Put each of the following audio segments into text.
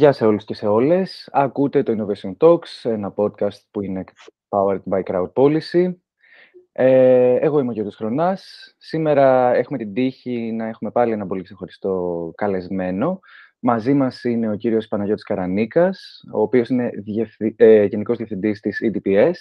Γεια σε όλους και σε όλες. Ακούτε το Innovation Talks, ένα podcast που είναι powered by Crowd Policy. Ε, εγώ είμαι ο Γιώργος Χρονάς. Σήμερα έχουμε την τύχη να έχουμε πάλι ένα πολύ ξεχωριστό καλεσμένο. Μαζί μας είναι ο κύριος Παναγιώτης Καρανίκας, ο οποίος είναι διευθυ... ε, Γενικός Διευθυντής της EDPS.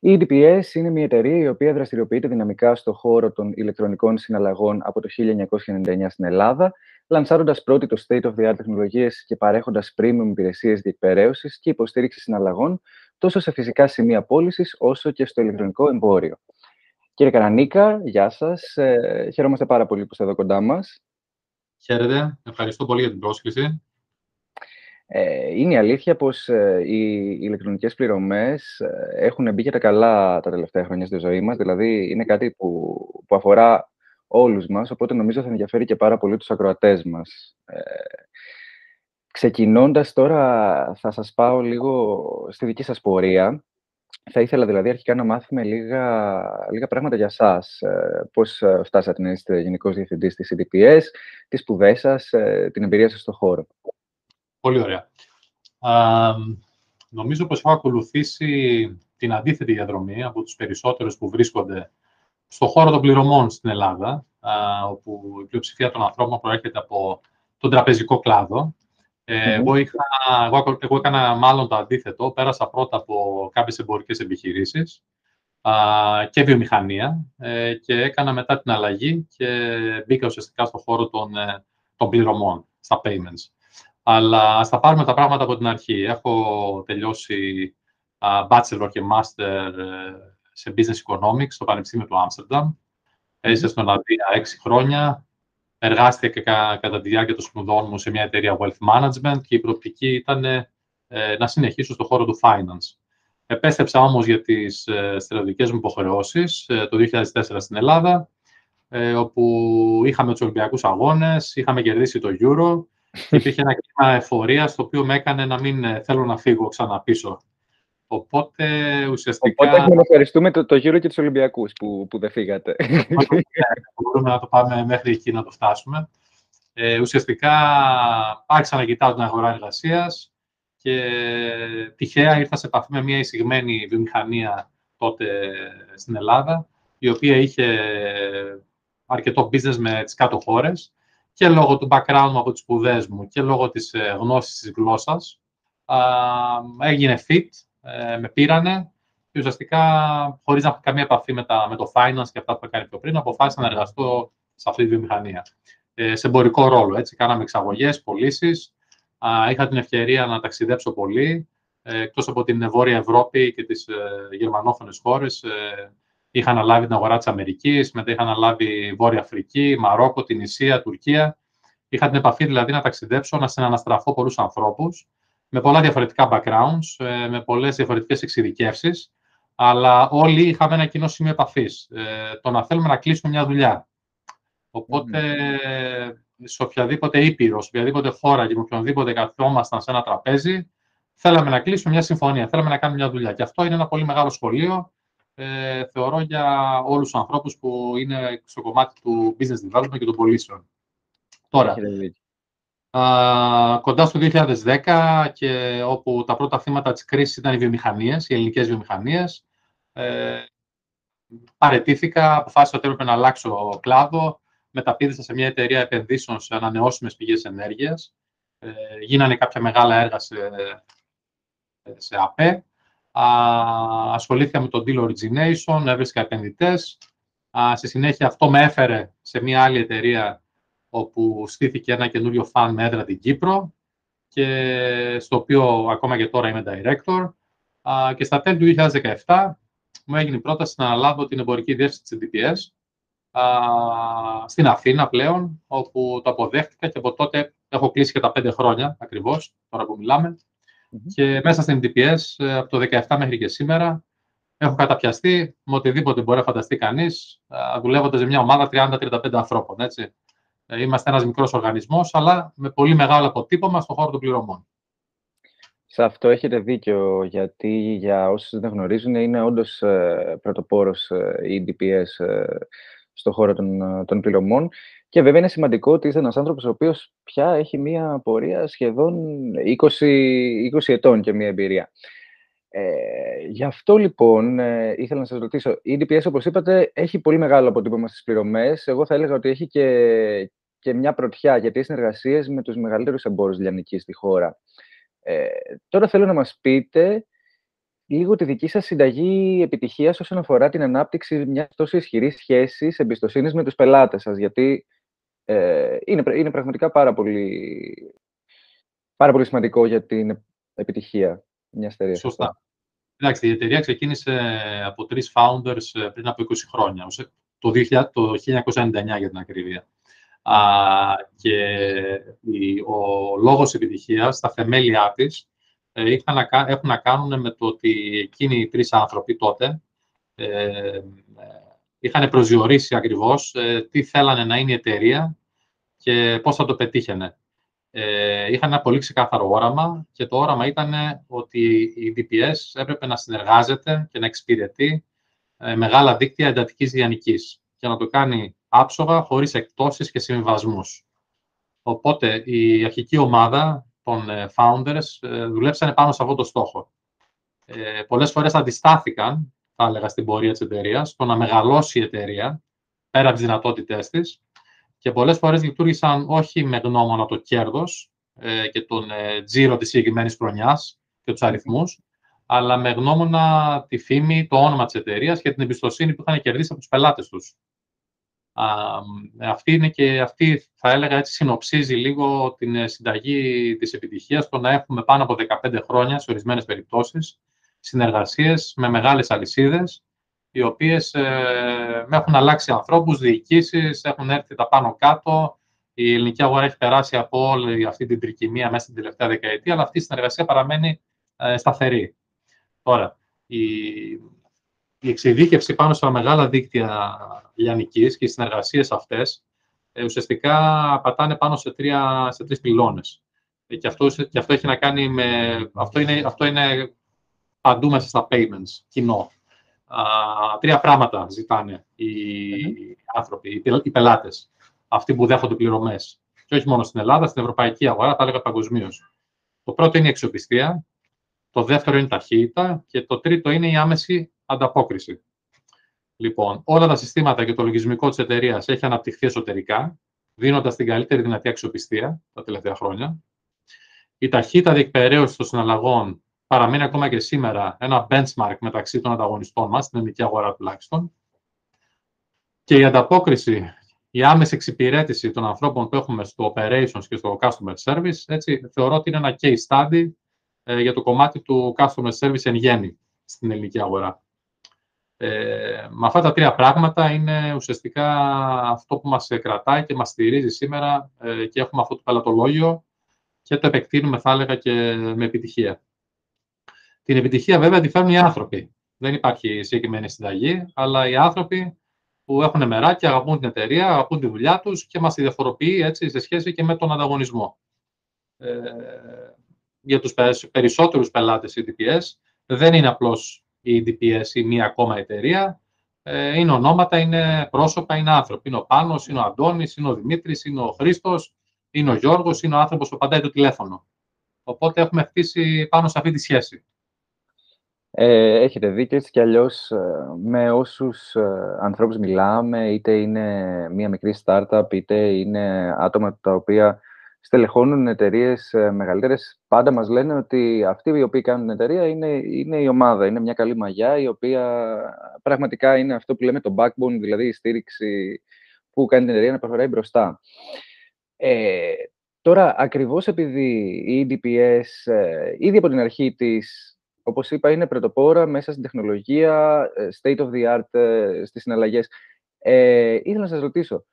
Η EDPS είναι μια εταιρεία η οποία δραστηριοποιείται δυναμικά στον χώρο των ηλεκτρονικών συναλλαγών από το 1999 στην Ελλάδα λανσάροντας πρώτη το state of the art τεχνολογίες και παρέχοντας premium υπηρεσίες διεκπαιρέωσης και υποστήριξη συναλλαγών τόσο σε φυσικά σημεία πώλησης όσο και στο ηλεκτρονικό εμπόριο. Κύριε Καρανίκα, γεια σας. Ε, χαιρόμαστε πάρα πολύ που είστε εδώ κοντά μας. Χαίρετε. Ευχαριστώ πολύ για την πρόσκληση. Ε, είναι η αλήθεια πως ε, οι ηλεκτρονικές πληρωμές ε, έχουν μπει και τα καλά τα τελευταία χρόνια στη ζωή μας. Δηλαδή, είναι κάτι που, που αφορά όλους μας, οπότε νομίζω θα ενδιαφέρει και πάρα πολύ τους ακροατές μας. Ε, ξεκινώντας τώρα, θα σας πάω λίγο στη δική σας πορεία. Θα ήθελα δηλαδή αρχικά να μάθουμε λίγα, λίγα πράγματα για σας. Ε, πώς ε, φτάσατε να είστε Γενικός Διευθυντής της CDPS, τις σπουδές σας, ε, την εμπειρία σας στον χώρο. Πολύ ωραία. Α, νομίζω πως έχω ακολουθήσει την αντίθετη διαδρομή από τους περισσότερους που βρίσκονται στο χώρο των πληρωμών στην Ελλάδα, όπου η πλειοψηφία των ανθρώπων προέρχεται από τον τραπεζικό κλάδο. Ε, εγώ, είχα, εγώ, εγώ έκανα μάλλον το αντίθετο. Πέρασα πρώτα από κάποιες εμπορικές επιχειρήσεις α, και βιομηχανία ε, και έκανα μετά την αλλαγή και μπήκα ουσιαστικά στο χώρο των, ε, των πληρωμών, στα payments. Αλλά ας τα πάρουμε τα πράγματα από την αρχή. Έχω τελειώσει α, bachelor και master σε Business Economics στο Πανεπιστήμιο του Άμστερνταμ. Έζησα στην Ολλανδία έξι χρόνια. Εργάστηκα και κατά τη διάρκεια των σπουδών μου σε μια εταιρεία Wealth Management και η προοπτική ήταν ε, να συνεχίσω στον χώρο του finance. Επέστρεψα όμως για τις ε, στρατιωτικές μου υποχρεώσεις ε, το 2004 στην Ελλάδα, ε, όπου είχαμε τους Ολυμπιακούς Αγώνες, είχαμε κερδίσει το Euro και υπήρχε ένα κλίμα εφορίας το οποίο με έκανε να μην ε, θέλω να φύγω ξανά πίσω Οπότε ουσιαστικά. Οπότε έχουμε να ευχαριστούμε το, το γύρο και τους Ολυμπιακούς που, που δεν φύγατε. Μπορούμε να το πάμε μέχρι εκεί να το φτάσουμε. Ε, ουσιαστικά άρχισα να κοιτάω την αγορά εργασίας και τυχαία ήρθα σε επαφή με μια εισηγμένη βιομηχανία τότε στην Ελλάδα, η οποία είχε αρκετό business με τις κάτω χώρες και λόγω του background μου από τις σπουδές μου και λόγω της ε, γνώσης της γλώσσας έγινε fit ε, με πήρανε και ουσιαστικά, χωρίς να έχω καμία επαφή με, τα, με το finance και αυτά που έκανε πιο πριν, αποφάσισα να εργαστώ σε αυτή τη βιομηχανία. Ε, σε εμπορικό ρόλο, έτσι. Κάναμε εξαγωγές, πωλήσεις. Είχα την ευκαιρία να ταξιδέψω πολύ. Ε, εκτός από την Βόρεια Ευρώπη και τις ε, γερμανόφωνες χώρες, ε, είχα αναλάβει την αγορά της Αμερικής, μετά είχα αναλάβει Βόρεια Αφρική, Μαρόκο, την Ισία, Τουρκία. Είχα την επαφή δηλαδή να ταξιδέψω, να συναναστραφώ πολλούς ανθρώπους με πολλά διαφορετικά backgrounds, ε, με πολλές διαφορετικές εξειδικεύσεις, αλλά όλοι είχαμε ένα κοινό σημείο επαφής. Ε, το να θέλουμε να κλείσουμε μια δουλειά. Οπότε, σε οποιαδήποτε ήπειρος, σε οποιαδήποτε χώρα και με οποιονδήποτε καθόμασταν σε ένα τραπέζι, θέλαμε να κλείσουμε μια συμφωνία, θέλαμε να κάνουμε μια δουλειά. Και αυτό είναι ένα πολύ μεγάλο σχολείο, ε, θεωρώ, για όλους τους ανθρώπους που είναι στο κομμάτι του business development και των πωλήσεων. Τώρα, κοντά στο 2010 και όπου τα πρώτα θύματα της κρίσης ήταν οι βιομηχανίες, οι ελληνικές βιομηχανίες. Ε, παρετήθηκα, αποφάσισα ότι έπρεπε να αλλάξω κλάδο, μεταπίδησα σε μια εταιρεία επενδύσεων σε ανανεώσιμες πηγές ενέργειας. Ε, γίνανε κάποια μεγάλα έργα σε, σε ΑΠΕ. Α, ασχολήθηκα με το deal origination, έβρισκα επενδυτές. Α, στη συνέχεια αυτό με έφερε σε μια άλλη εταιρεία όπου στήθηκε ένα καινούριο φαν με έδρα την Κύπρο και στο οποίο ακόμα και τώρα είμαι director. Και στα τέλη του 2017 μου έγινε η πρόταση να αναλάβω την εμπορική διεύθυνση της DPS στην Αθήνα πλέον, όπου το αποδέχτηκα και από τότε έχω κλείσει και τα πέντε χρόνια ακριβώς, τώρα που μιλαμε Και μέσα στην DPS, ε, από το 2017 μέχρι και σήμερα, έχω καταπιαστεί με οτιδήποτε μπορεί να φανταστεί κανείς, δουλεύοντας σε μια ομάδα 30-35 ανθρώπων. Έτσι. Ε, είμαστε ένας μικρός οργανισμός, αλλά με πολύ μεγάλο αποτύπωμα στον χώρο των πληρωμών. Σε αυτό έχετε δίκιο, γιατί για όσους δεν γνωρίζουν, είναι όντως ε, πρωτοπόρος ε, η DPS ες, στον χώρο των, των πληρωμών. Και βέβαια είναι σημαντικό ότι είσαι ένας άνθρωπος ο οποίος πια έχει μία πορεία σχεδόν 20, 20 ετών και μία εμπειρία. Ε, γι' αυτό λοιπόν ε, ήθελα να σας ρωτήσω, η EDPS όπως είπατε έχει πολύ μεγάλο αποτύπωμα στις πληρωμές. Εγώ θα έλεγα ότι έχει και, και μια πρωτιά γιατί έχει συνεργασίες με τους μεγαλύτερους εμπόρους λιανικής στη χώρα. Ε, τώρα θέλω να μας πείτε λίγο τη δική σας συνταγή επιτυχίας όσον αφορά την ανάπτυξη μιας τόσο ισχυρής σχέσης εμπιστοσύνης με τους πελάτες σας, γιατί ε, είναι, είναι πραγματικά πάρα πολύ, πάρα πολύ σημαντικό για την επιτυχία μιας εταιρείας. Σωστά. Εντάξει, η εταιρεία ξεκίνησε από τρεις founders ε, πριν από 20 χρόνια, το, 2000, το 1999 για την ακρίβεια. Α, και η, ο λόγος επιτυχίας, τα θεμέλια της, ε, να, έχουν να κάνουν με το ότι εκείνοι οι τρεις άνθρωποι τότε ε, είχαν προσδιορίσει ακριβώς ε, τι θέλανε να είναι η εταιρεία και πώς θα το πετύχαινε. Ε, είχαν ένα πολύ ξεκάθαρο όραμα και το όραμα ήταν ότι η DPS έπρεπε να συνεργάζεται και να εξυπηρετεί ε, μεγάλα δίκτυα εντατικής διανικής και να το κάνει άψογα, χωρίς εκτόσεις και συμβιβασμούς. Οπότε η αρχική ομάδα των ε, founders ε, δουλέψανε πάνω σε αυτό το στόχο. Ε, πολλές φορές αντιστάθηκαν, θα έλεγα, στην πορεία της εταιρείας, στο να μεγαλώσει η εταιρεία πέρα από τις δυνατότητές της και πολλές φορές λειτουργήσαν όχι με γνώμονα το κέρδος ε, και τον ε, τζίρο της συγκεκριμένης χρονιάς και τους αριθμούς, αλλά με γνώμονα τη φήμη, το όνομα της εταιρείας και την εμπιστοσύνη που είχαν κερδίσει από τους πελάτες τους. Α, αυτή είναι και αυτή, θα έλεγα έτσι, συνοψίζει λίγο την ε, συνταγή της επιτυχίας, το να έχουμε πάνω από 15 χρόνια, σε ορισμένες περιπτώσεις, συνεργασίες με μεγάλες αλυσίδες, οι οποίες ε, έχουν αλλάξει ανθρώπους, διοικήσεις, έχουν έρθει τα πάνω κάτω. Η ελληνική αγορά έχει περάσει από όλη αυτή την τρικυμία μέσα στην τελευταία δεκαετία, αλλά αυτή η συνεργασία παραμένει ε, σταθερή. Τώρα, η, η εξειδίκευση πάνω στα μεγάλα δίκτυα λιανικής και οι συνεργασίες αυτές ε, ουσιαστικά πατάνε πάνω σε, τρία, σε τρεις πυλώνες. Ε, και, αυτό, και αυτό έχει να κάνει με... Αυτό είναι, αυτό είναι παντού μέσα στα payments, κοινό τρία πράγματα ζητάνε οι άνθρωποι, οι πελάτες, αυτοί που δέχονται πληρωμές. Και όχι μόνο στην Ελλάδα, στην ευρωπαϊκή αγορά, τα έλεγα παγκοσμίως. Το πρώτο είναι η αξιοπιστία, το δεύτερο είναι η ταχύτητα και το τρίτο είναι η άμεση ανταπόκριση. Λοιπόν, όλα τα συστήματα και το λογισμικό της εταιρείας έχει αναπτυχθεί εσωτερικά, δίνοντας την καλύτερη δυνατή αξιοπιστία τα τελευταία χρόνια. Η ταχύτητα διεκπαιρέωσης των συναλλαγών παραμένει ακόμα και σήμερα ένα benchmark μεταξύ των ανταγωνιστών μας, στην ελληνική αγορά τουλάχιστον. Και η ανταπόκριση, η άμεση εξυπηρέτηση των ανθρώπων που έχουμε στο operations και στο customer service, έτσι, θεωρώ ότι είναι ένα case study ε, για το κομμάτι του customer service εν γέννη στην ελληνική αγορά. Ε, με αυτά τα τρία πράγματα είναι ουσιαστικά αυτό που μας κρατάει και μας στηρίζει σήμερα ε, και έχουμε αυτό το πελατολόγιο και το επεκτείνουμε, θα έλεγα, και με επιτυχία. Την επιτυχία βέβαια τη φέρνουν οι άνθρωποι. Δεν υπάρχει συγκεκριμένη συνταγή, αλλά οι άνθρωποι που έχουν μεράκι, αγαπούν την εταιρεία, αγαπούν τη δουλειά τους και μας διαφοροποιεί έτσι, σε σχέση και με τον ανταγωνισμό. Ε, για τους περισσότερους πελάτες η DPS δεν είναι απλώς η DPS ή μία ακόμα εταιρεία. Ε, είναι ονόματα, είναι πρόσωπα, είναι άνθρωποι. Είναι ο Πάνος, είναι ο Αντώνης, είναι ο Δημήτρης, είναι ο Χρήστος, είναι ο Γιώργος, είναι ο άνθρωπος που απαντάει το τηλέφωνο. Οπότε έχουμε χτίσει πάνω σε αυτή τη σχέση. Ε, έχετε δίκιο, έτσι κι αλλιώς ε, με όσους ε, ανθρώπους μιλάμε, είτε είναι μία μικρή startup, είτε είναι άτομα τα οποία στελεχώνουν εταιρείες ε, μεγαλύτερες, πάντα μας λένε ότι αυτοί οι οποίοι κάνουν την εταιρεία είναι, είναι η ομάδα, είναι μια καλή μαγιά, η οποία πραγματικά είναι αυτό που λέμε το backbone, δηλαδή η στήριξη που κάνει την εταιρεία να προχωράει μπροστά. Ε, τώρα, ακριβώς επειδή η EDPS ε, ήδη από την αρχή της όπως είπα, είναι πρωτοπόρα μέσα στην τεχνολογία, ε, state of the art ε, στις συναλλαγές. Ε, ήθελα να σας ρωτήσω,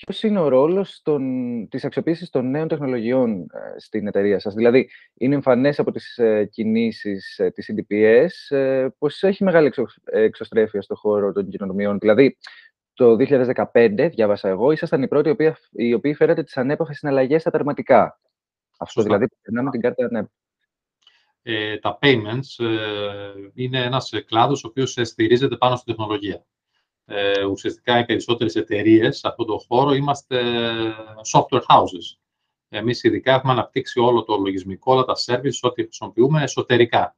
ποιος είναι ο ρόλος των, της αξιοποίησης των νέων τεχνολογιών ε, στην εταιρεία σας; Δηλαδή, είναι εμφανές από τις ε, κινήσεις ε, της CDPS ες, πως έχει μεγάλη εξω, εξωστρέφεια στον χώρο των κοινωνιών. Δηλαδή, το 2015, διάβασα εγώ, ήσασταν οι πρώτοι οι οποίοι, οι οποίοι φέρατε τις ανέπαφες συναλλαγές στα τερματικά. Αυτό δηλαδή, περνάμε την κάρτα ναι ε, τα payments ε, είναι ένας κλάδος ο οποίος στηρίζεται πάνω στην τεχνολογία. Ε, ουσιαστικά οι περισσότερες εταιρείες σε αυτόν τον χώρο είμαστε software houses. Εμείς ειδικά έχουμε αναπτύξει όλο το λογισμικό, όλα τα services, ό,τι χρησιμοποιούμε εσωτερικά.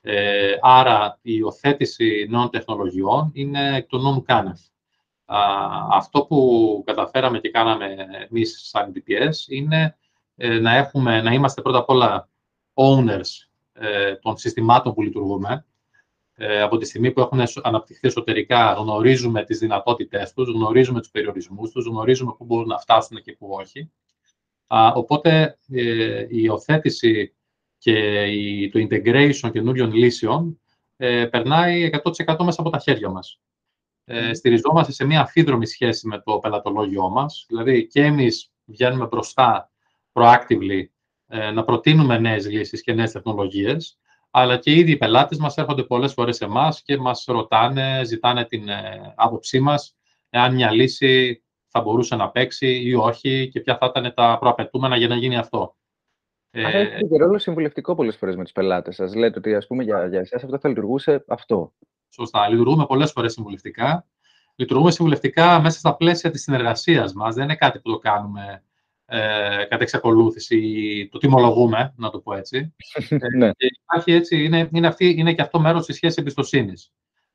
Ε, άρα, η υιοθέτηση νέων τεχνολογιών είναι εκ των νόμου κάνευ. Αυτό που καταφέραμε και κάναμε εμείς σαν DPS είναι ε, να, έχουμε, να είμαστε πρώτα απ' όλα owners ε, των συστημάτων που λειτουργούμε. Ε, από τη στιγμή που έχουν αναπτυχθεί εσωτερικά, γνωρίζουμε τις δυνατότητές τους, γνωρίζουμε τους περιορισμούς τους, γνωρίζουμε πού μπορούν να φτάσουν και πού όχι. Οπότε, η υιοθέτηση και το integration καινούριων λύσεων περνάει 100% μέσα από τα χέρια μας. Ε, στηριζόμαστε σε μια αφίδρομη σχέση με το πελατολόγιο μας, δηλαδή και εμείς βγαίνουμε μπροστά proactively ε, να προτείνουμε νέες λύσεις και νέες τεχνολογίες, αλλά και ήδη οι πελάτες μας έρχονται πολλές φορές σε εμάς και μας ρωτάνε, ζητάνε την ε, άποψή μας, εάν μια λύση θα μπορούσε να παίξει ή όχι και ποια θα ήταν τα προαπαιτούμενα για να γίνει αυτό. Άρα έχετε και ρόλο συμβουλευτικό πολλές φορές με τους πελάτες σας. Λέτε ότι ας πούμε για, για εσάς αυτό θα λειτουργούσε αυτό. Σωστά. Λειτουργούμε πολλές φορές συμβουλευτικά. Λειτουργούμε συμβουλευτικά μέσα στα πλαίσια της συνεργασίας μας. Δεν είναι κάτι που το κάνουμε ε, κατά εξακολούθηση ή το τιμολογούμε, να το πω έτσι. ναι. και υπάρχει έτσι, είναι, είναι, αυτή, είναι και αυτό μέρος της σχέσης εμπιστοσύνης.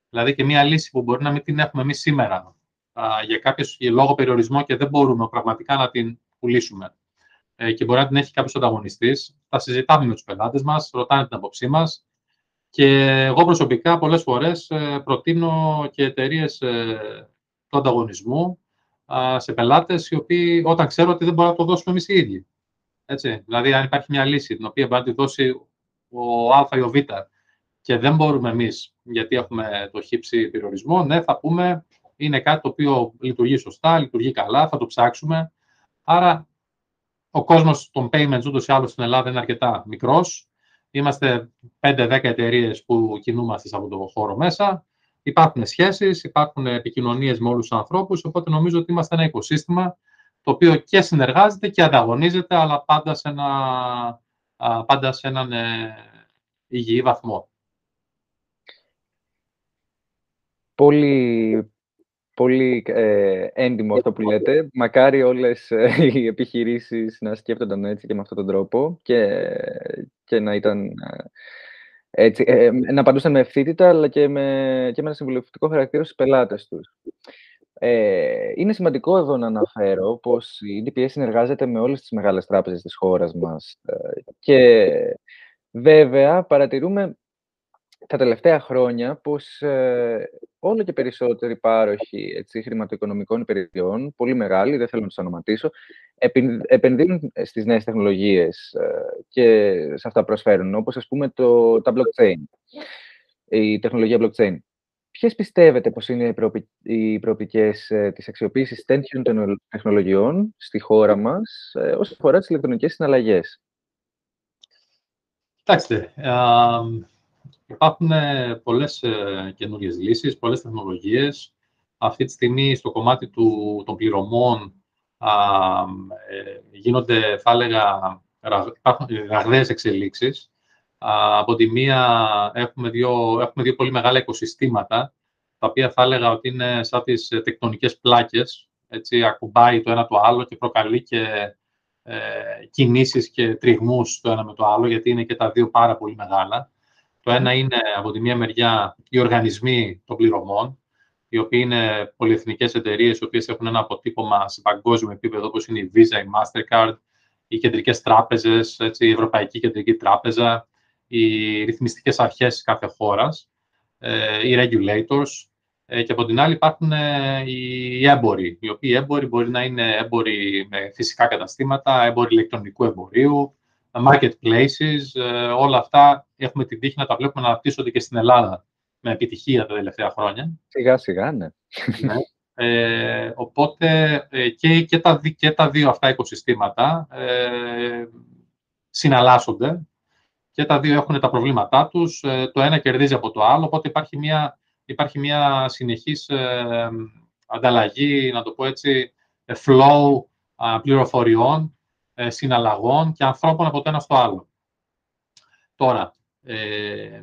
Δηλαδή και μια λύση που μπορεί να μην την έχουμε εμείς σήμερα α, για κάποιο λόγο περιορισμό και δεν μπορούμε πραγματικά να την πουλήσουμε. Ε, και μπορεί να την έχει κάποιος ανταγωνιστής. Τα συζητάμε με τους πελάτες μας, ρωτάνε την άποψή μας, και εγώ προσωπικά πολλές φορές ε, προτείνω και εταιρείες ε, του ανταγωνισμού σε πελάτες οι οποίοι όταν ξέρω ότι δεν μπορούμε να το δώσουμε εμείς οι ίδιοι. Έτσι. Δηλαδή, αν υπάρχει μια λύση την οποία μπορεί να τη δώσει ο Α ή ο Β και δεν μπορούμε εμείς, γιατί έχουμε το χύψη περιορισμό, ναι, θα πούμε είναι κάτι το οποίο λειτουργεί σωστά, λειτουργεί καλά, θα το ψάξουμε. Άρα, ο κόσμος των payments ούτως ή άλλως στην Ελλάδα είναι αρκετά μικρός Είμαστε 5-10 εταιρείες που κινούμαστε σε αυτό το χώρο μέσα. Υπάρχουν σχέσεις, υπάρχουν επικοινωνίες με όλους τους ανθρώπους, οπότε νομίζω ότι είμαστε ένα οικοσύστημα το οποίο και συνεργάζεται και ανταγωνίζεται, αλλά πάντα σε, ένα, πάντα σε έναν ε, υγιή βαθμό. Πολύ, πολύ ε, έντιμο αυτό που λέτε. Μακάρι όλες ε, οι επιχειρήσεις να σκέφτονταν έτσι και με αυτόν τον τρόπο και, και να ήταν ε, έτσι, ε, να απαντούσαν με ευθύτητα αλλά και με, και με ένα συμβουλευτικό χαρακτήρα στους πελάτες τους. Ε, είναι σημαντικό εδώ να αναφέρω πως η DPS συνεργάζεται με όλες τις μεγάλες τράπεζες της χώρας μας και βέβαια παρατηρούμε τα τελευταία χρόνια πως ε, όλο και περισσότεροι πάροχοι έτσι, χρηματοοικονομικών υπηρεσιών, πολύ μεγάλοι, δεν θέλω να τους ονοματίσω, επενδύουν στις νέες τεχνολογίες ε, και σε αυτά προσφέρουν, όπως ας πούμε το, τα blockchain, η τεχνολογία blockchain. Ποιες πιστεύετε πως είναι οι, προοπι... οι προοπτικές ε, της αξιοποίησης τέτοιων τεχνολογιών στη χώρα μας ε, όσον αφορά τις ηλεκτρονικές συναλλαγές; Κοιτάξτε, Υπάρχουν ε, πολλές ε, καινούριες λύσεις, πολλές τεχνολογίες. Αυτή τη στιγμή στο κομμάτι του, των πληρωμών ε, γίνονται, θα έλεγα, υπάρχουν ραγδαίες εξελίξεις. από τη μία έχουμε δύο, έχουμε δύο πολύ μεγάλα οικοσυστήματα, τα οποία θα έλεγα ότι είναι σαν τις τεκτονικές πλάκες, έτσι, ακουμπάει το ένα το άλλο και προκαλεί και ε, κινήσεις και τριγμούς το ένα με το άλλο, γιατί είναι και τα δύο πάρα πολύ μεγάλα. Το ένα είναι από τη μία μεριά οι οργανισμοί των πληρωμών, οι οποίοι είναι πολυεθνικές εταιρείες, οι οποίες έχουν ένα αποτύπωμα σε παγκόσμιο επίπεδο, όπως είναι η Visa, η Mastercard, οι κεντρικές τράπεζες, η Ευρωπαϊκή Κεντρική Τράπεζα, οι ρυθμιστικές αρχές κάθε χώρας, ε, οι regulators. Ε, και από την άλλη υπάρχουν ε, οι έμποροι, οι οποίοι έμποροι μπορεί να είναι έμποροι με φυσικά καταστήματα, έμποροι ηλεκτρονικού εμπορίου, marketplaces, ε, όλα αυτά έχουμε την τύχη να τα βλέπουμε να αναπτύσσονται και στην Ελλάδα με επιτυχία τα τελευταία χρόνια. Σιγά σιγά, ναι. ναι. Ε, οπότε ε, και, και, τα, και τα δύο αυτά οικοσυστήματα ε, συναλλάσσονται και τα δύο έχουν τα προβλήματά τους. Ε, το ένα κερδίζει από το άλλο, οπότε υπάρχει μια, υπάρχει μια συνεχής ε, ανταλλαγή, να το πω έτσι, flow πληροφοριών ε, συναλλαγών και ανθρώπων από το ένα στο άλλο. Τώρα, ε,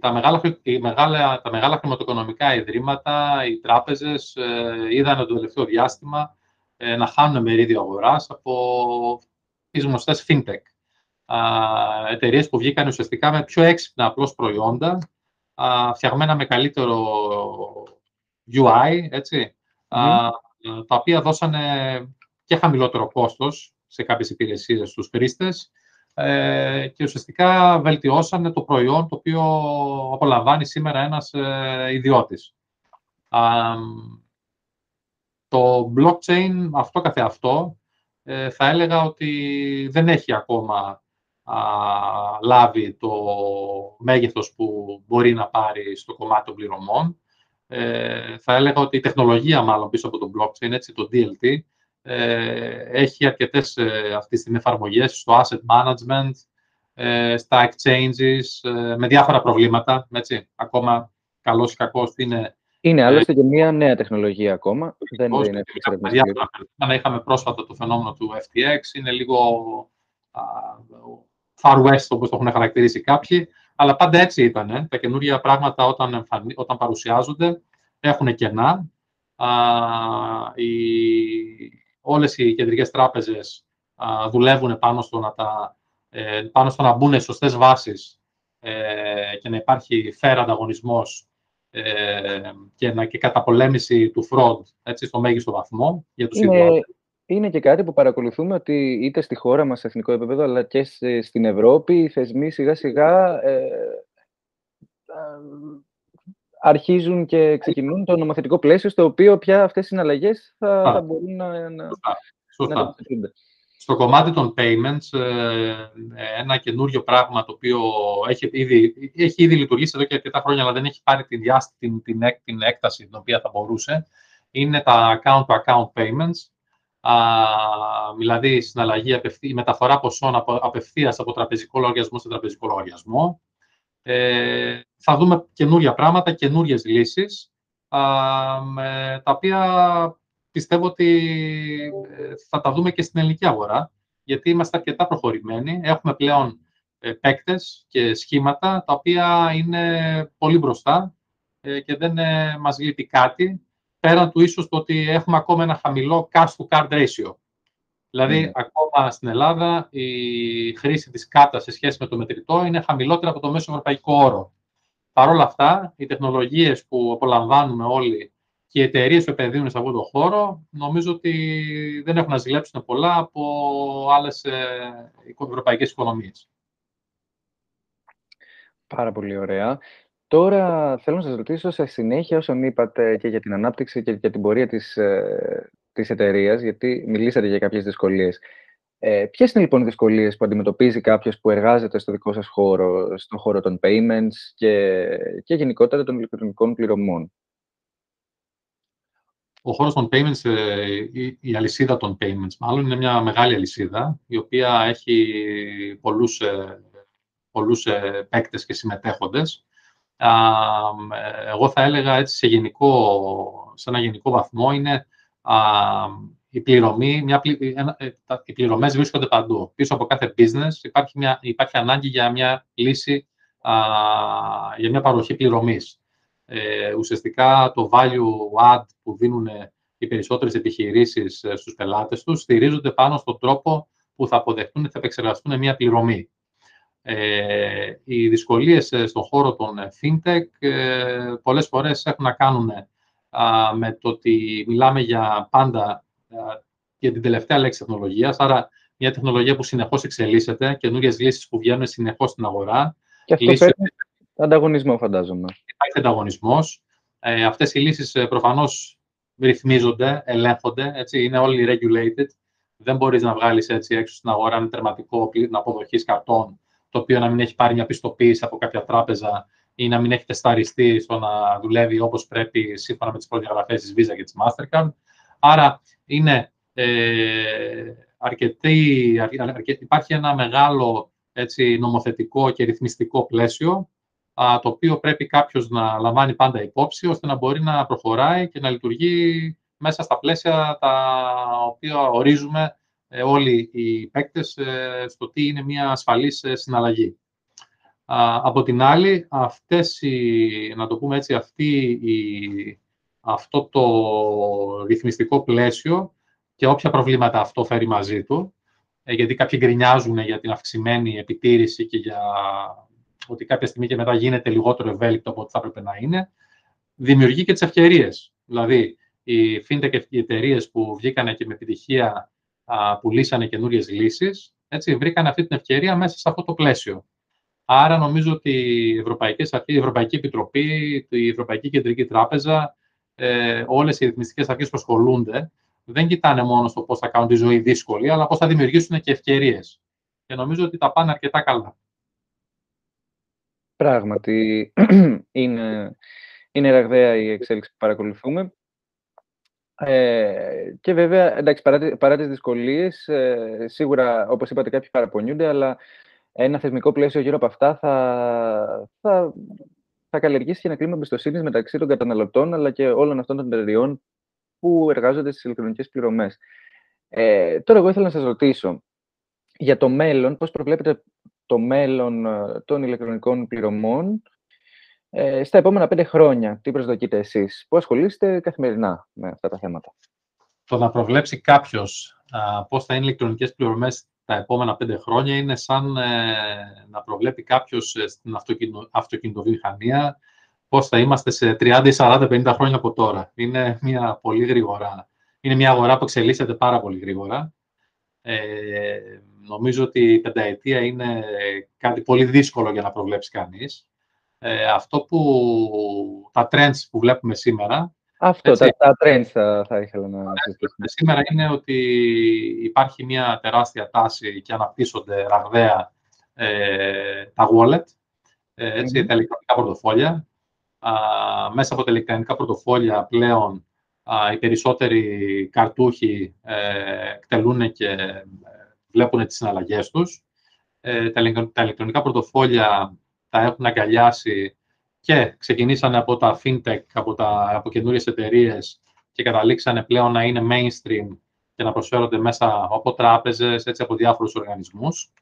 τα, μεγάλα, μεγάλα, τα μεγάλα χρηματοοικονομικά ιδρύματα, οι τράπεζες, ε, είδαν το τελευταίο διάστημα ε, να χάνουν μερίδιο αγοράς από τις γνωστές fintech. Εταιρείες που βγήκαν ουσιαστικά με πιο έξυπνα απλώς προϊόντα, φτιαγμένα με καλύτερο UI, έτσι, τα οποία δώσανε και χαμηλότερο κόστος σε κάποιες υπηρεσίες στους χρήστες ε, και ουσιαστικά βελτιώσανε το προϊόν το οποίο απολαμβάνει σήμερα ένας ε, ιδιώτης. το blockchain αυτό καθεαυτό ε, θα έλεγα ότι δεν έχει ακόμα λάβει το μέγεθος που μπορεί να πάρει στο κομμάτι των πληρωμών. Ε, θα έλεγα ότι η τεχνολογία μάλλον πίσω από το blockchain, έτσι, το DLT, ε, έχει αρκετές ε, αυτή την εφαρμογές στο asset management, ε, στα exchanges, ε, με διάφορα προβλήματα, έτσι. Ακόμα καλός ή κακός είναι... Είναι άλλωστε και μια νέα τεχνολογία ακόμα. Δεν είναι Αν είχαμε πρόσφατα το φαινόμενο του FTX, είναι λίγο α, far west, όπως το έχουν χαρακτηρίσει κάποιοι, αλλά πάντα έτσι ήταν. Τα καινούργια πράγματα όταν, όταν παρουσιάζονται έχουν κενά. Α, οι, όλες οι κεντρικές τράπεζες α, δουλεύουν πάνω στο να, τα, ε, πάνω στο να μπουν σε σωστές βάσεις ε, και να υπάρχει fair ανταγωνισμός ε, και, να, και καταπολέμηση του fraud έτσι, στο μέγιστο βαθμό για τους είναι, είναι και κάτι που παρακολουθούμε ότι είτε στη χώρα μας σε εθνικό επίπεδο αλλά και στην Ευρώπη οι θεσμοί σιγά σιγά ε, αρχίζουν και ξεκινούν το νομοθετικό πλαίσιο στο οποίο πια αυτές οι συναλλαγές θα, θα μπορούν να, να, Σωστά. Στο κομμάτι των payments, ε, ένα καινούριο πράγμα το οποίο έχει ήδη, έχει ήδη λειτουργήσει εδώ και αρκετά χρόνια, αλλά δεν έχει πάρει την, την, την, την έκταση την οποία θα μπορούσε, είναι τα account-to-account payments, α, δηλαδή συναλλαγή, η μεταφορά ποσών από, απευθείας από τραπεζικό λογαριασμό σε τραπεζικό λογαριασμό. Ε, θα δούμε καινούρια πράγματα, καινούριε λύσεις, α, με, τα οποία πιστεύω ότι ε, θα τα δούμε και στην ελληνική αγορά, γιατί είμαστε αρκετά προχωρημένοι. Έχουμε πλέον ε, παίκτες και σχήματα, τα οποία είναι πολύ μπροστά ε, και δεν μας λείπει κάτι, πέραν του ίσως το ότι έχουμε ακόμα ένα χαμηλό cash to card ratio. Δηλαδή, ναι. ακόμα στην Ελλάδα, η χρήση της κάρτας σε σχέση με το μετρητό είναι χαμηλότερη από το μέσο ευρωπαϊκό όρο. Παρ' όλα αυτά, οι τεχνολογίες που απολαμβάνουμε όλοι και οι εταιρείες που επενδύουν σε αυτόν τον χώρο, νομίζω ότι δεν έχουν να ζηλέψουν πολλά από άλλες ε, ευρωπαϊκές οικονομίες. Πάρα πολύ ωραία. Τώρα θέλω να σας ρωτήσω σε συνέχεια όσον είπατε και για την ανάπτυξη και για την πορεία της, ε, της εταιρείας, γιατί μιλήσατε για κάποιες δυσκολίες. Ε, Ποιες είναι λοιπόν οι δυσκολίες που αντιμετωπίζει κάποιος που εργάζεται στο δικό σας χώρο, στον χώρο των payments και, και γενικότερα των ηλεκτρονικών πληρωμών; Ο χώρος των payments, ε, η, αλυσίδα των payments μάλλον, είναι μια μεγάλη αλυσίδα, η οποία έχει πολλούς, ε, πολλούς ε, παίκτες και συμμετέχοντες. Εγώ θα έλεγα έτσι σε, γενικό, σε ένα γενικό βαθμό είναι η πληρωμή, μια, οι πληρωμές βρίσκονται παντού. Πίσω από κάθε business υπάρχει, μια, υπάρχει ανάγκη για μια λύση, για μια παροχή πληρωμής ε, ουσιαστικά το value add που δίνουν οι περισσότερες επιχειρήσεις ε, στους πελάτες τους στηρίζονται πάνω στον τρόπο που θα αποδεχτούν και θα επεξεργαστούν μια πληρωμή. Ε, οι δυσκολίες ε, στον χώρο των ε, fintech ε, πολλές φορές έχουν να κάνουν με το ότι μιλάμε για πάντα για την τελευταία λέξη τεχνολογίας, άρα μια τεχνολογία που συνεχώς εξελίσσεται, καινούριε λύσεις που βγαίνουν συνεχώς στην αγορά. Και αυτό λύσεις... Ανταγωνισμό, φαντάζομαι. Υπάρχει ανταγωνισμός. Ε, Αυτές οι λύσεις ε, προφανώς ρυθμίζονται, ελέγχονται, έτσι, είναι όλοι regulated. Δεν μπορείς να βγάλεις έτσι έξω στην αγορά ένα τερματικό αποδοχής καρτών, το οποίο να μην έχει πάρει μια πιστοποίηση από κάποια τράπεζα ή να μην έχει τεσταριστεί στο να δουλεύει όπως πρέπει σύμφωνα με τις προδιαγραφές της Visa και της Mastercard. Άρα είναι ε, αρκετή, υπάρχει ένα μεγάλο έτσι, νομοθετικό και ρυθμιστικό πλαίσιο το οποίο πρέπει κάποιος να λαμβάνει πάντα υπόψη, ώστε να μπορεί να προχωράει και να λειτουργεί μέσα στα πλαίσια τα οποία ορίζουμε ε, όλοι οι παίκτες ε, στο τι είναι μια ασφαλής ε, συναλλαγή. Από την άλλη, αυτές οι, να το πούμε έτσι, αυτή η, αυτό το ρυθμιστικό πλαίσιο και όποια προβλήματα αυτό φέρει μαζί του, ε, γιατί κάποιοι γκρινιάζουν για την αυξημένη επιτήρηση και για ότι κάποια στιγμή και μετά γίνεται λιγότερο ευέλικτο από ό,τι θα έπρεπε να είναι, δημιουργεί και τις ευκαιρίες. Δηλαδή, οι fintech και οι εταιρείες που βγήκαν και με επιτυχία πουλήσανε καινούριες λύσεις, έτσι, βρήκαν αυτή την ευκαιρία μέσα σε αυτό το πλαίσιο. Άρα νομίζω ότι οι Ευρωπαϊκές Αρχές, η Ευρωπαϊκή Επιτροπή, η Ευρωπαϊκή Κεντρική Τράπεζα, ε, όλες οι ρυθμιστικές αρχές που ασχολούνται, δεν κοιτάνε μόνο στο πώς θα κάνουν τη ζωή δύσκολη, αλλά πώς θα δημιουργήσουν και ευκαιρίες. Και νομίζω ότι τα πάνε αρκετά καλά. Πράγματι, είναι, είναι ραγδαία η εξέλιξη που παρακολουθούμε. Ε, και βέβαια, εντάξει, παρά, παρά τις δυσκολίες, ε, σίγουρα, όπως είπατε, κάποιοι παραπονιούνται, αλλά ένα θεσμικό πλαίσιο γύρω από αυτά θα, θα, θα καλλιεργήσει και ένα κλίμα εμπιστοσύνης μεταξύ των καταναλωτών αλλά και όλων αυτών των εταιριών που εργάζονται στις ηλεκτρονικές πληρωμές. Ε, τώρα, εγώ ήθελα να σας ρωτήσω για το μέλλον, πώς προβλέπετε το μέλλον ε, των ηλεκτρονικών πληρωμών ε, στα επόμενα πέντε χρόνια. Τι προσδοκείτε εσείς, που ασχολείστε καθημερινά με αυτά τα θέματα; Το να προβλέψει κάποιος πώς θα είναι οι ηλεκτρονικές πληρωμές τα επόμενα πέντε χρόνια είναι σαν ε, να προβλέπει κάποιος ε, στην αυτοκινητο, αυτοκινητοβιομηχανία πώς θα είμαστε σε 30, 40, 50 χρόνια από τώρα. Είναι μια πολύ γρήγορα. Είναι μια αγορά που εξελίσσεται πάρα πολύ γρήγορα. Ε, νομίζω ότι η πενταετία είναι κάτι πολύ δύσκολο για να προβλέψει κανείς. Ε, αυτό που τα trends που βλέπουμε σήμερα αυτό, τα, τα trends θα, θα ήθελα να συζητήσουμε. Σήμερα είναι ότι υπάρχει μια τεράστια τάση και αναπτύσσονται ραγδαία ε, τα wallet, ε, έτσι, τα ηλεκτρονικά πορτοφόλια. Α, μέσα από τα ηλεκτρονικά πορτοφόλια πλέον α, οι περισσότεροι καρτούχοι ε, εκτελούν και ε, βλέπουν τις συναλλαγές τους. Ε, τα, τα ηλεκτρονικά πορτοφόλια τα έχουν αγκαλιάσει και ξεκινήσανε από τα fintech, από, τα, από καινούριες εταιρείες και καταλήξανε πλέον να είναι mainstream και να προσφέρονται μέσα από τράπεζες, έτσι από διάφορους οργανισμούς.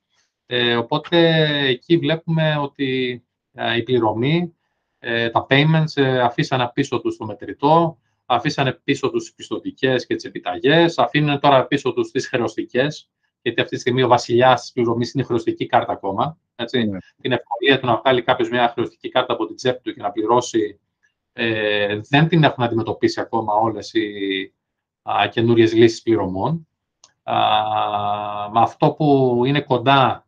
Ε, οπότε εκεί βλέπουμε ότι ε, η πληρωμή, ε, τα payments ε, αφήσανε πίσω τους το μετρητό, αφήσανε πίσω τους τις πιστοτικές και τις επιταγές, αφήνουν τώρα πίσω τους τις χρεωστικές, γιατί αυτή τη στιγμή ο βασιλιάς της πληρωμής είναι χρεωστική κάρτα ακόμα. Έτσι. Ναι. Την ευκολία του να βγάλει κάποιος μια χρεωστική κάρτα από την τσέπη του και να πληρώσει ε, δεν την έχουν αντιμετωπίσει ακόμα όλες οι καινούριες λύσεις πληρωμών. Α, με αυτό που είναι κοντά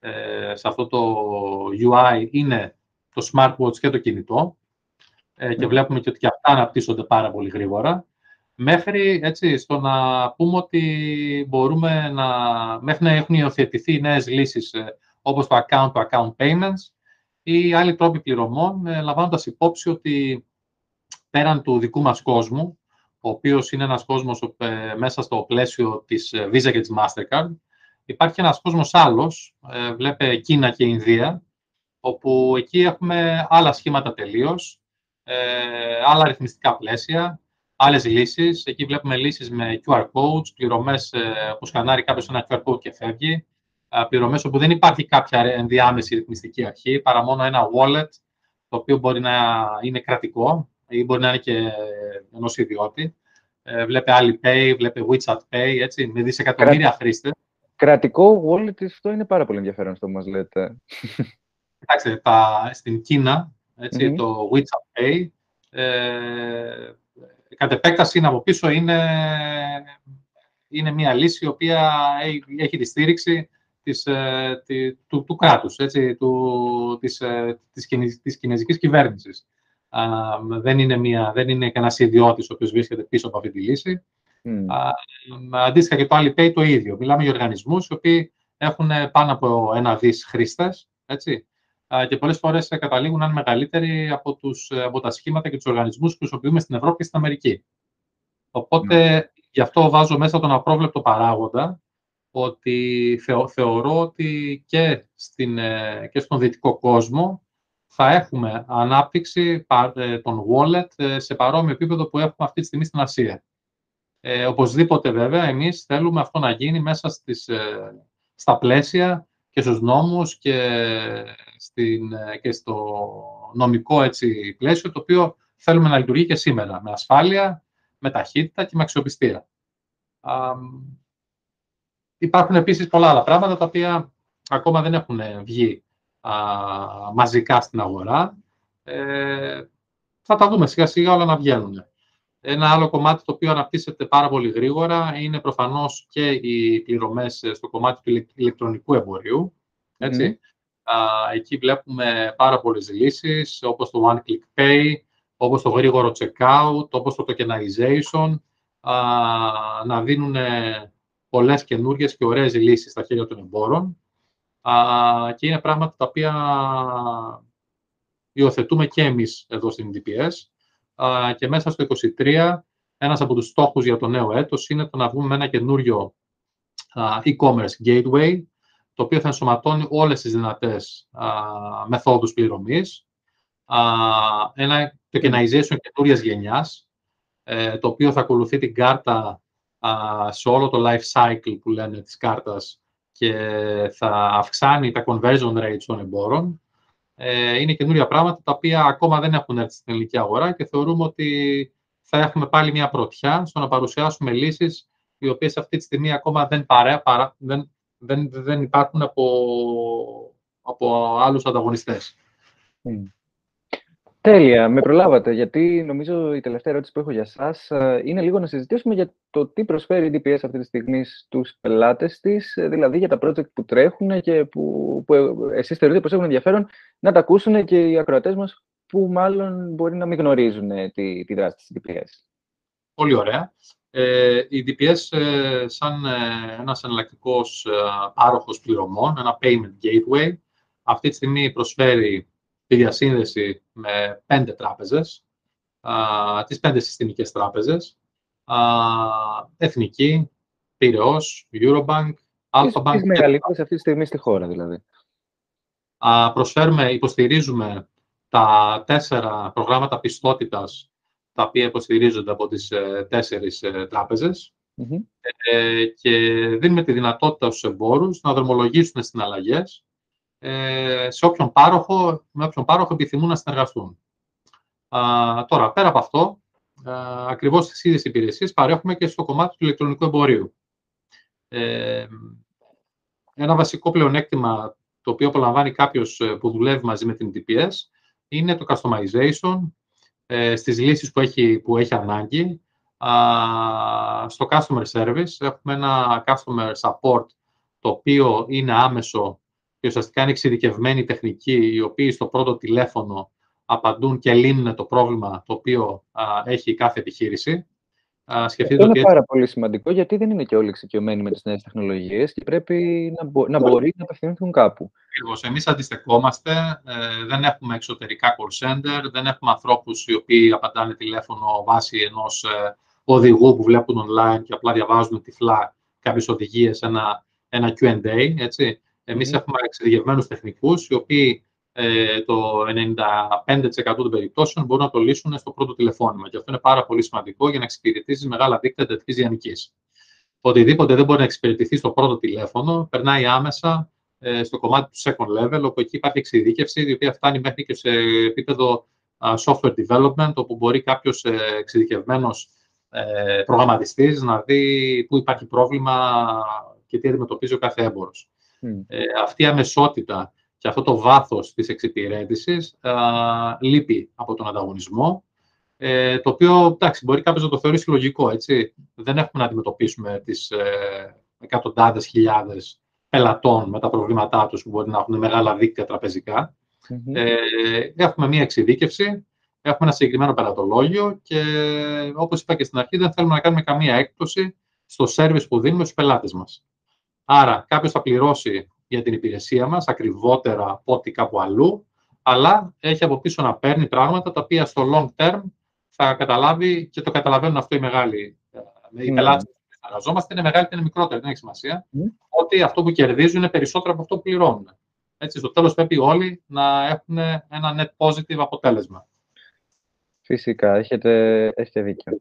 ε, σε αυτό το UI είναι το smartwatch και το κινητό ε, και ναι. βλέπουμε και ότι και αυτά αναπτύσσονται πάρα πολύ γρήγορα μέχρι έτσι, στο να πούμε ότι μπορούμε να, μέχρι να έχουν υιοθετηθεί νέες λύσεις ε, όπως το account-to-account payments ή άλλοι τρόποι πληρωμών, ε, λαμβάνοντας υπόψη ότι πέραν του δικού μας κόσμου, ο οποίος είναι ένας κόσμος ε, μέσα στο πλαίσιο της Visa και της Mastercard, υπάρχει ένας κόσμος άλλος, βλέπε Κίνα και Ινδία, όπου εκεί έχουμε άλλα σχήματα τελείως, άλλα ρυθμιστικά πλαίσια, άλλες λύσεις. Εκεί βλέπουμε λύσεις με QR codes, πληρωμές ε, που σκανάρει κάποιος ένα QR code και φεύγει. Πληρωμές όπου δεν υπάρχει κάποια ενδιάμεση ρυθμιστική αρχή, παρά μόνο ένα wallet, το οποίο μπορεί να είναι κρατικό ή μπορεί να είναι και ενός ιδιώτη. Ε, βλέπε Alipay, βλέπε WeChat Pay, έτσι, με δισεκατομμύρια Κρα... χρήστες. Κρατικό wallet, αυτό είναι πάρα πολύ ενδιαφέρον αυτό που μας λέτε. Κοιτάξτε, στην Κίνα, το WeChat Pay, ε, κατ' επέκταση από πίσω είναι, είναι μια λύση η οποία έχει τη στήριξη της, ε, του, του κράτους, έτσι, του, της, ε, της, της κινέζικης κυβέρνησης. δεν είναι, μια, δεν είναι κανένας ιδιώτης ο οποίος βρίσκεται πίσω από αυτή τη λύση. Mm. αντίστοιχα και το Alipay το ίδιο. Μιλάμε για οργανισμούς οι οποίοι έχουν πάνω από ένα δις χρήστες, έτσι, και πολλές φορές καταλήγουν να είναι μεγαλύτεροι από, τους, από τα σχήματα και τους οργανισμούς που χρησιμοποιούμε στην Ευρώπη και στην Αμερική. Οπότε, ναι. γι' αυτό βάζω μέσα τον απρόβλεπτο παράγοντα, ότι θεωρώ ότι και, στην, ε, και στον δυτικό κόσμο θα έχουμε ανάπτυξη ε, των wallet ε, σε παρόμοιο επίπεδο που έχουμε αυτή τη στιγμή στην Ασία. Ε, οπωσδήποτε, βέβαια, εμείς θέλουμε αυτό να γίνει μέσα στις, στα πλαίσια και στους νόμους και στην, ε, και στο νομικό έτσι, πλαίσιο, το οποίο θέλουμε να λειτουργεί και σήμερα, με ασφάλεια, με ταχύτητα και με αξιοπιστία. Α, υπάρχουν επίσης πολλά άλλα πράγματα, τα οποία ακόμα δεν έχουν βγει α, μαζικά στην αγορά. Ε, θα τα δούμε σιγά σιγά όλα να βγαίνουν. Ένα άλλο κομμάτι το οποίο αναπτύσσεται πάρα πολύ γρήγορα είναι προφανώς και οι πληρωμές στο κομμάτι του ηλεκτρονικού εμπορίου. Έτσι. Εκεί βλέπουμε πάρα πολλές λύσεις, όπως το One Click Pay, όπως το γρήγορο checkout, όπως το tokenization, να δίνουν πολλές καινούργιες και ωραίες λύσεις στα χέρια των εμπόρων. και είναι πράγματα τα οποία υιοθετούμε και εμείς εδώ στην DPS και μέσα στο 2023 ένας από τους στόχους για το νέο έτος είναι το να βγούμε με ένα καινούριο e-commerce gateway, το οποίο θα ενσωματώνει όλες τις δυνατές μεθόδους πληρωμής, ένα tokenization καινούριας γενιάς, ε, το οποίο θα ακολουθεί την κάρτα σε όλο το life cycle που λένε της κάρτας και θα αυξάνει τα conversion rates των εμπόρων. Ε, είναι καινούρια πράγματα τα οποία ακόμα δεν έχουν έρθει στην ελληνική αγορά και θεωρούμε ότι θα έχουμε πάλι μια πρωτιά στο να παρουσιάσουμε λύσεις οι οποίες αυτή τη στιγμή ακόμα δεν, παρέ, παρά, δεν, δεν, δεν υπάρχουν από, από άλλους ανταγωνιστές. Τέλεια, με προλάβατε, γιατί νομίζω η τελευταία ερώτηση που έχω για σας ε, είναι λίγο να συζητήσουμε για το τι προσφέρει η DPS αυτή τη στιγμή στους πελάτες της, ε, δηλαδή για τα project που τρέχουν και που, που εσείς θεωρείτε πως έχουν ενδιαφέρον να τα ακούσουν και οι ακροατές μας που μάλλον μπορεί να μην γνωρίζουν ε, τη, τη δράση της DPS. Πολύ ωραία. Ε, η DPS ε, σαν ε, ένας εναλλακτικός ε, πάροχος πληρωμών, ένα payment gateway, αυτή τη στιγμή προσφέρει τη διασύνδεση με πέντε τράπεζες, α, τις πέντε συστημικές τράπεζες, α, Εθνική, Πυραιός, Eurobank, Alphabank. Τις μεγαλύτερες αυτή τη στιγμή στη χώρα δηλαδή. Α, προσφέρουμε, υποστηρίζουμε τα τέσσερα προγράμματα πιστότητας τα οποία υποστηρίζονται από τις ε, τέσσερις ε, τραπεζες ε, και δίνουμε τη δυνατότητα στους εμπόρους να δρομολογήσουν συναλλαγές ε, σε όποιον πάροχο, με όποιον πάροχο επιθυμούν να συνεργαστούν. Α, τώρα, πέρα από αυτό, α, ακριβώς τις ίδιες υπηρεσίες παρέχουμε και στο κομμάτι του ηλεκτρονικού εμπορίου. Ε, ένα βασικό πλεονέκτημα το οποίο απολαμβάνει κάποιος ε, που δουλεύει μαζί με την DPS είναι το customization ε, στις λύσεις που έχει, που έχει ανάγκη. Α, στο customer service έχουμε ένα customer support το οποίο είναι άμεσο και ουσιαστικά είναι εξειδικευμένοι τεχνικοί, οι οποίοι στο πρώτο τηλέφωνο απαντούν και λύνουν το πρόβλημα το οποίο α, έχει κάθε επιχείρηση. Α, Αυτό είναι ότι... πάρα πολύ σημαντικό, γιατί δεν είναι και όλοι εξοικειωμένοι με τις νέες τεχνολογίες και πρέπει να, μπο... να μπορεί να απευθυνθούν κάπου. Ακριβώς. Εμείς αντιστεκόμαστε, ε, δεν έχουμε εξωτερικά call center, δεν έχουμε ανθρώπους οι οποίοι απαντάνε τηλέφωνο βάσει ενός ε, οδηγού που βλέπουν online και απλά διαβάζουν τυφλά κάποιες οδηγίες, ένα, ένα Q&A, έτσι. Εμείς έχουμε εξειδικευμένους τεχνικούς, οι οποίοι ε, το 95% των περιπτώσεων μπορούν να το λύσουν στο πρώτο τηλεφώνημα. Και αυτό είναι πάρα πολύ σημαντικό για να εξυπηρετήσεις μεγάλα δίκτυα εντατικής διανοικής. Οτιδήποτε δεν μπορεί να εξυπηρετηθεί στο πρώτο τηλέφωνο, περνάει άμεσα ε, στο κομμάτι του second level, όπου εκεί υπάρχει εξειδίκευση, η οποία φτάνει μέχρι και σε επίπεδο software development, όπου μπορεί κάποιος ε, εξειδικευμένος ε, προγραμματιστής να δει πού υπάρχει πρόβλημα και τι αντιμετωπίζει ο κάθε έμπορος. Ε, αυτή η αμεσότητα και αυτό το βάθος της εξυπηρέτησης α, λείπει από τον ανταγωνισμό, ε, το οποίο, εντάξει, μπορεί κάποιος να το θεωρήσει λογικό, έτσι. Δεν έχουμε να αντιμετωπίσουμε τις ε, εκατοντάδες χιλιάδες πελατών με τα προβλήματά τους που μπορεί να έχουν μεγάλα δίκτυα Ε, έχουμε μία εξειδίκευση, έχουμε ένα συγκεκριμένο πελατολόγιο και όπως είπα και στην αρχή δεν θέλουμε να κάνουμε καμία έκπτωση στο service που δίνουμε στους πελάτες μας. Άρα, κάποιος θα πληρώσει για την υπηρεσία μας ακριβότερα από ό,τι κάπου αλλού, αλλά έχει από πίσω να παίρνει πράγματα τα οποία στο long term θα καταλάβει και το καταλαβαίνουν αυτό οι μεγάλοι. Οι mm. πελάτες που συνεργαζόμαστε είναι μεγάλοι και είναι μικρότεροι, δεν έχει σημασία. Mm. Ότι αυτό που κερδίζουν είναι περισσότερο από αυτό που πληρώνουν. Έτσι, στο τέλος πρέπει όλοι να έχουν ένα net positive αποτέλεσμα. Φυσικά, έχετε, έχετε δίκιο.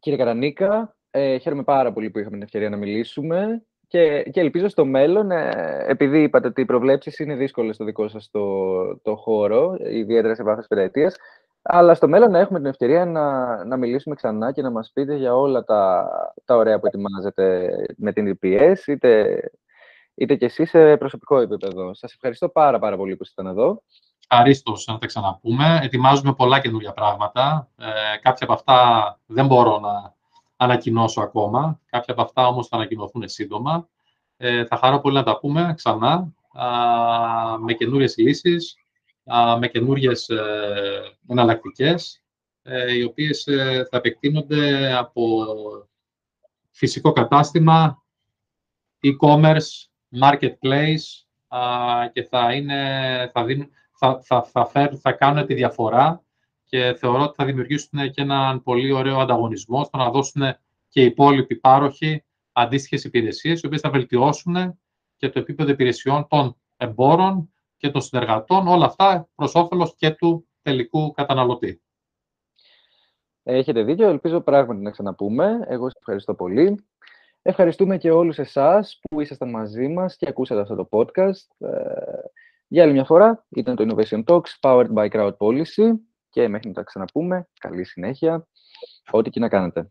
Κύριε Καρανίκα, ε, χαίρομαι πάρα πολύ που είχαμε την ευκαιρία να μιλήσουμε. Και, και ελπίζω στο μέλλον, ε, επειδή είπατε ότι οι προβλέψεις είναι δύσκολες στο δικό σας το, το χώρο, ιδιαίτερα σε βάθος πενταετίας, αλλά στο μέλλον να έχουμε την ευκαιρία να, να μιλήσουμε ξανά και να μας πείτε για όλα τα, τα ωραία που ετοιμάζετε με την EPS, είτε, είτε και εσείς σε προσωπικό επίπεδο. Σας ευχαριστώ πάρα, πάρα πολύ που ήσασταν εδώ. Ευχαριστώ να τα ξαναπούμε. Ετοιμάζουμε πολλά καινούργια πράγματα. Ε, κάποια από αυτά δεν μπορώ να ανακοινώσω ακόμα. Κάποια από αυτά όμως θα ανακοινωθούν σύντομα. Ε, θα χαρώ πολύ να τα πούμε ξανά α, με καινούριες λύσεις, α, με καινούριες ε, εναλλακτικές, ε, οι οποίες ε, θα επεκτείνονται από φυσικό κατάστημα, e-commerce, marketplace και θα, είναι, θα, δίνουν, θα, θα, θα, θα κάνουν τη διαφορά και θεωρώ ότι θα δημιουργήσουν και έναν πολύ ωραίο ανταγωνισμό στο να δώσουν και οι υπόλοιποι πάροχοι αντίστοιχες υπηρεσίες, οι οποίες θα βελτιώσουν και το επίπεδο υπηρεσιών των εμπόρων και των συνεργατών, όλα αυτά προς όφελος και του τελικού καταναλωτή. Έχετε δίκιο, ελπίζω πράγματι να ξαναπούμε. Εγώ σας ευχαριστώ πολύ. Ευχαριστούμε και όλους εσάς που ήσασταν μαζί μας και ακούσατε αυτό το podcast. Ε, για άλλη μια φορά, ήταν το Innovation Talks, powered by Crowd Policy. Και μέχρι να τα ξαναπούμε, καλή συνέχεια, ό,τι και να κάνετε.